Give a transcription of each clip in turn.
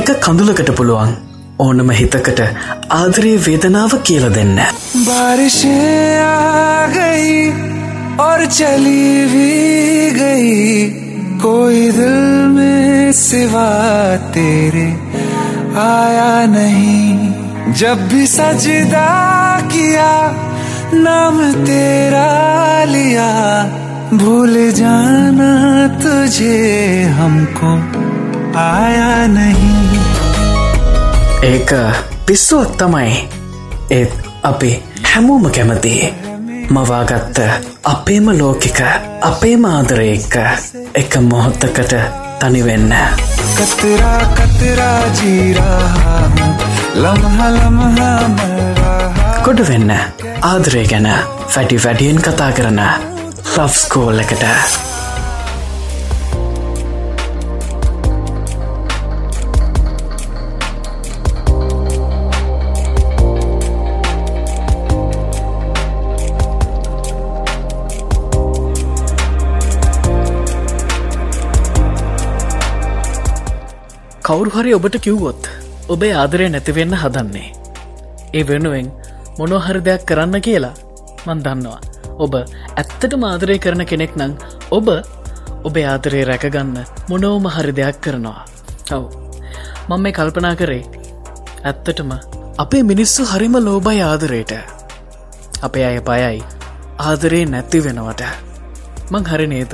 එක කඳුලකට පුළුවන් ඕනම හිතකට ආදරයේ වේදනාව කියල දෙන්න. बारिशें आ गई और चली भी गई कोई दिल में सिवा तेरे आया नहीं जब भी सजदा किया नाम तेरा लिया भूल जाना तुझे हमको आया नहीं ඒක පිස්සුවක් තමයි ඒත් අපි හැමෝම කැමති මවාගත්ත අපේම ලෝකික අපේම ආදරය එක්ක එක මොහොත්තකට තනිවෙන්න कतरा कतरा जी रहा हूँ लम्हा लम्हा मर रहा කොඩ වෙන්න ආදරය ගැන ෆැටි වැඩියෙන් කතා කරන ලෆ්ස්කෝල් එකට කවුරු හරි ඔබට කිව්වොත් ඔබේ ආදරය නැතිවෙන්න හදන්නේ. ඒ වෙනුවෙන් මොනොහරි දෙයක් කරන්න කියලා මන් දන්නවා. ඔබ ඇත්තට මාදරය කරන කෙනෙක් නං ඔබ ඔබේ ආදරේ රැකගන්න මොනෝම හරි දෙයක් කරනවා. ඔව් මං මේ කල්පනා කරේ ඇත්තටම අපේ මිනිස්සු හරිම ලෝබයි ආදරයට අපේ අය පයයි ආදරේ නැති වෙනවට මං හරි නේද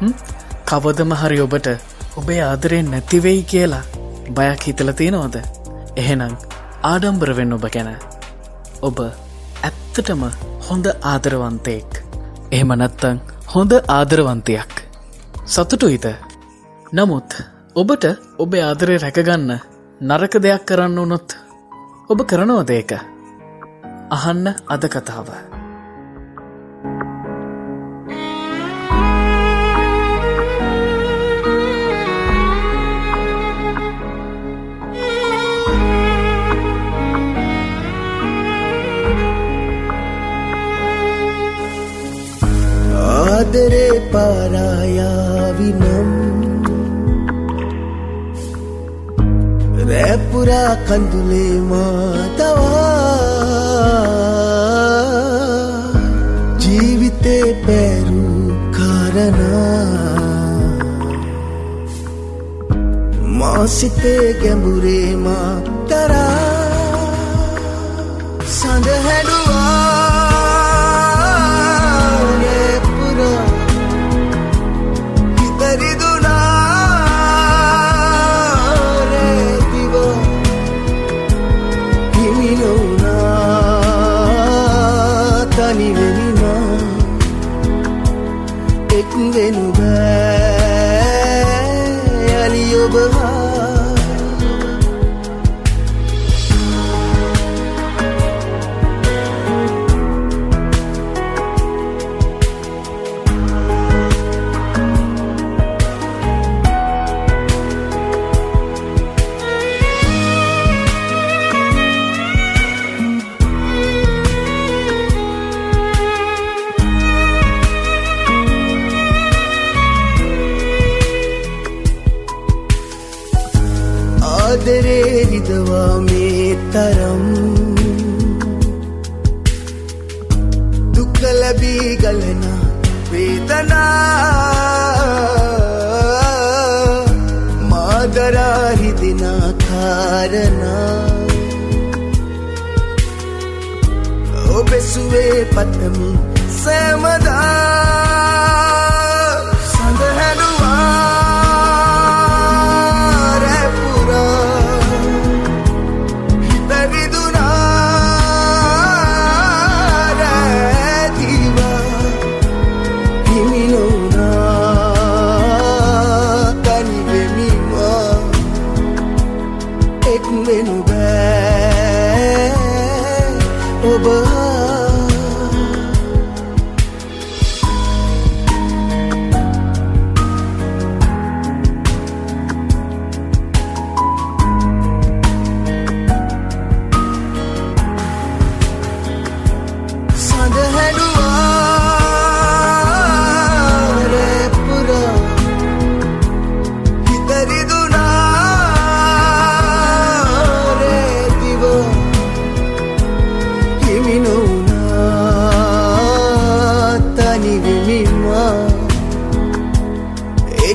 හ්ම්? කවදම හරි ඔබට ඔබේ ආදරේ නැතිවෙයි කියලා බයක් හිතල තියෙනවද? එහෙනම් ආඩම්බර වෙන්න ඔබ ගැන. ඔබ ඇත්තටම හොඳ ආදරවන්තයෙක්. එහෙම නැත්තං හොඳ ආදරවන්තයක්. සතුටුයිත නමුත් ඔබට ඔබේ ආදරය රැකගන්න නරක දෙයක් කරන්න වනොත් ඔබ කරනවද ඒක? අහන්න අද කතාව. ආදරේ පාරායාවිනම්. රැපුරා කඳුලේ මාතවා ජීවිතේ පැරු කාරණා මාසිතේ ගැඹුරේමා තරා. සඳ හැඩුවා එක් වෙනු බෑ दरना कारणासु पत्मी समदा।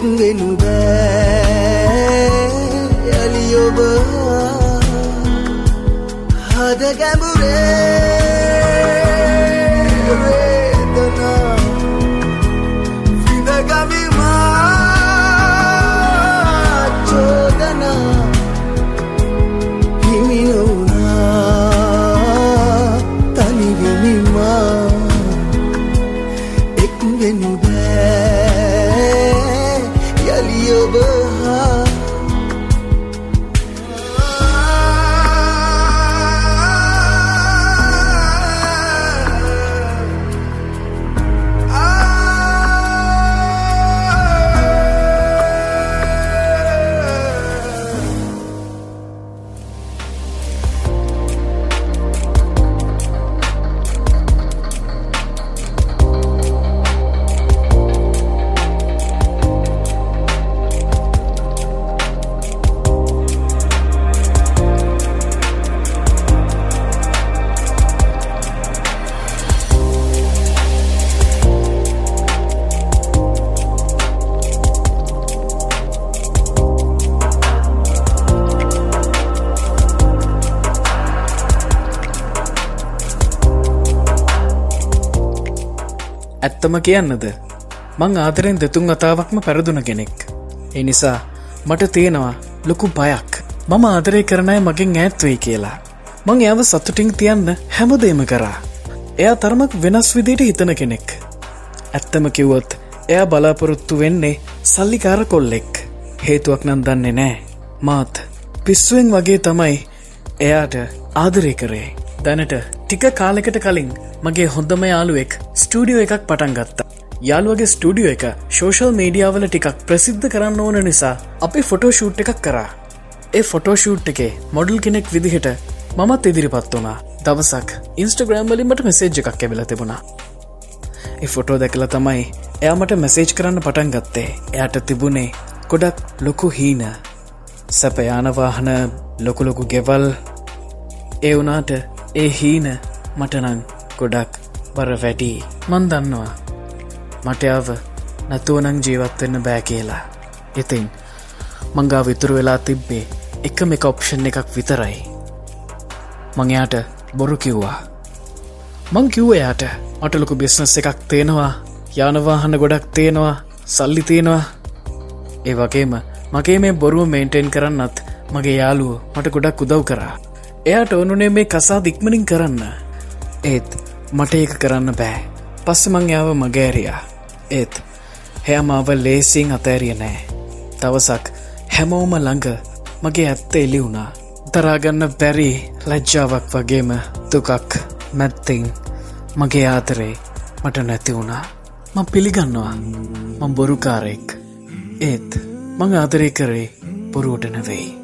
වෙනු බෑ යලි ඔබ හද ගැඹුරේ ඇත්තම කියන්නද මං ආදරෙන් දෙතුන් අතාවක්ම පැරදුන කෙනෙක්. ඒ නිසා මට තියෙනවා ලොකු බයක් මම ආදරය කරනය මගෙන් ඈත්වෙයි කියලා. මං එයාව සතුටිං තියන්න හැමදේම කරා. එයා තරමක් වෙනස් විදිට හිතන කෙනෙක්. ඇත්තම කිව්වොත් එයා බලාපොරොත්තු වෙන්නේ සල්ලිකාර කොල්ලෙක්. හේතුවක් නම් දන්නේ නෑ. මාත් පිස්සුවෙන් වගේ තමයි එයාට ආදරය කරේ. දැනට ටික කාලෙකට කලින් මගේ හොඳම යාළුවෙක් ස්ටඩියෝ එකක් පටන් ගත්තා. යාළුවගේ ස්ටඩියෝ එක ශෝෂල් මීඩියාවල ටිකක් ප්‍රසිද්ධ කරන්න ඕන නිසා අපි ෆොටෝෂූට් එකක් කරා. ඒ ෆොටෝෂූට් එකේ මොඩල් කෙනෙක් විදිහට මමත් ඉදිරිපත් වනා දවසක් ඉන්ස්ටග්‍රෑම් වලින්මට මෙසේජ් එකක් ඇබිල තිබුණා. ඒ ෆොටෝ දැකල තමයි එයාමට මෙසේජ් කරන්න පටන් ගත්තේ එයට තිබුණේ ගොඩක් ලොකු හීන සැපයානවාහන ලොකුලොකු ගෙවල් ඒ වනාට ඒ හීන මටනං ගොඩක් බර වැඩී මන් දන්නවා මටයාව නැතුවනං ජීවත්වෙන්න බෑ කියලා. ඉතින් මංගා විතුරු වෙලා තිබ්බේ එකම එක ඔප්ෂන් එකක් විතරයි. මංයාට බොරු කිව්වා. මං කිව්ව යාට මටලොකු බිස්නස් එකක් තියෙනවා යානවාහන ගොඩක් තියෙනවා සල්ලි තියෙනවා ඒ වගේම මගේ මේ බොරුව මේන්ටෙන් කරන්නත් මගේ යාලුව මට ගොඩක් උදව් කරා. එයාට ඕනුනේ මේ කසා දික්මනින් කරන්න. ඒත් මට ඒක කරන්න බෑ. පස්ස මං යාව මගෑරයා ඒත් හැමාව ලේසිං අතෑරිය නෑ. තවසක් හැමෝම ළඟ මගේ ඇත්ත එලි වුණා. දරාගන්න බැරි ලැජ්ජාවක් වගේම දුකක් මැත්තිං මගේ ආතරේ මට නැති වුණා. ම පිළිගන්නවා. මං බොරුකාරෙක් ඒත් මං ආදරය කරේ බොරුවට නැවෙයි.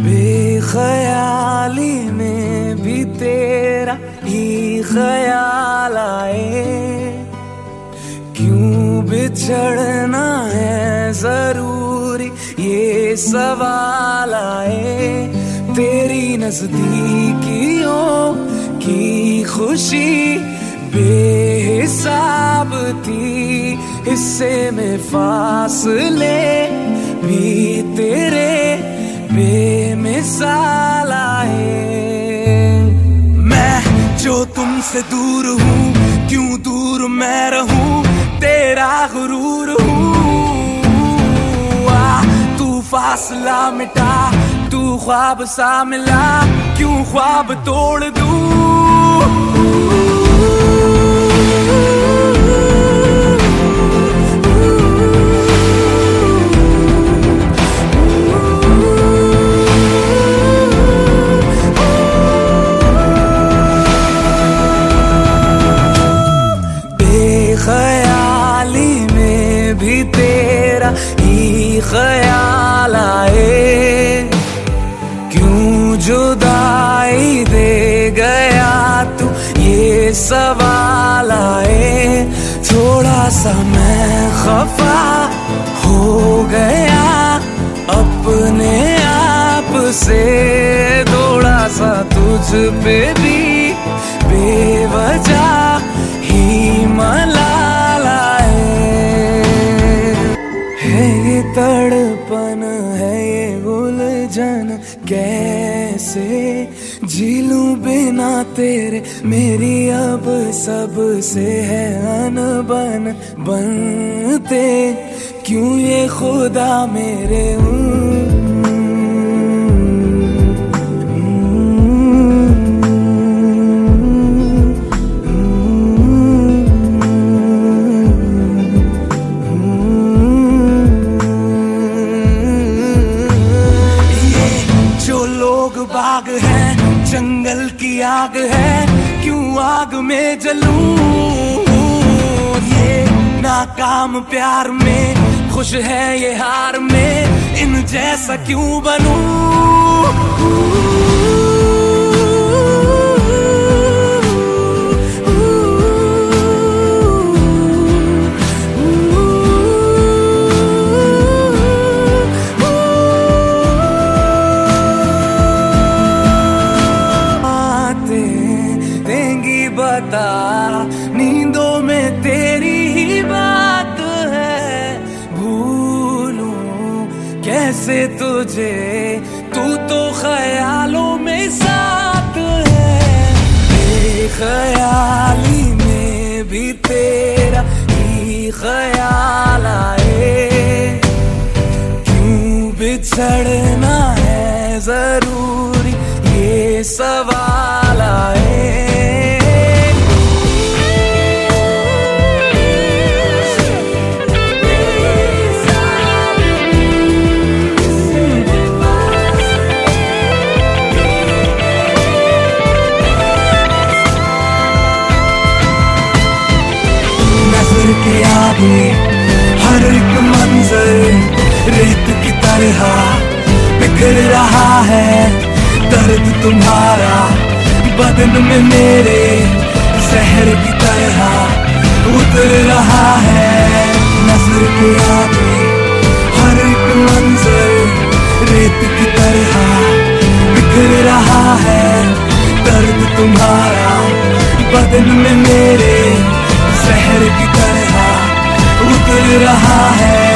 बेख्याली में भी तेरा ही ख्याल आए। क्यों बिछड़ना है ज़रूरी ये सवाल आए? तेरी नजदीकियों की खुशी बेहिसाब थी हिस्से में फासले भी तेरे बेमिसाल आए। मैं जो तुमसे दूर हूँ, क्यों दूर मैं रहूँ? तेरा गुरूर हूँ। तू फासला मिटा, तू ख्वाब सा मिला, क्यों ख्वाब तोड़ दूँ? सा मैं खफा हो गया अपने आप से। झीलू बिना तेरे, मेरी अब सबसे है अनबन बनते। क्यों ये खुदा मेरे बाग हैं जंगल की आग है, क्यों आग में जलू? ये नाकाम प्यार में, खुश है ये हार में, इन जैसा क्यों बनूं? बेख्याली में भी तेरा ही ख्याल आए। क्यों बिछड़ना है ज़रूरी ये सवाल? तुम्हारा, बदन में मेरे शहर की तरह उतर रहा है। नज़र के आगे हर एक मंजर रेत की तरह बिखर रहा है। दर्द तुम्हारा, बदन में मेरे शहर की तरह उतर रहा है।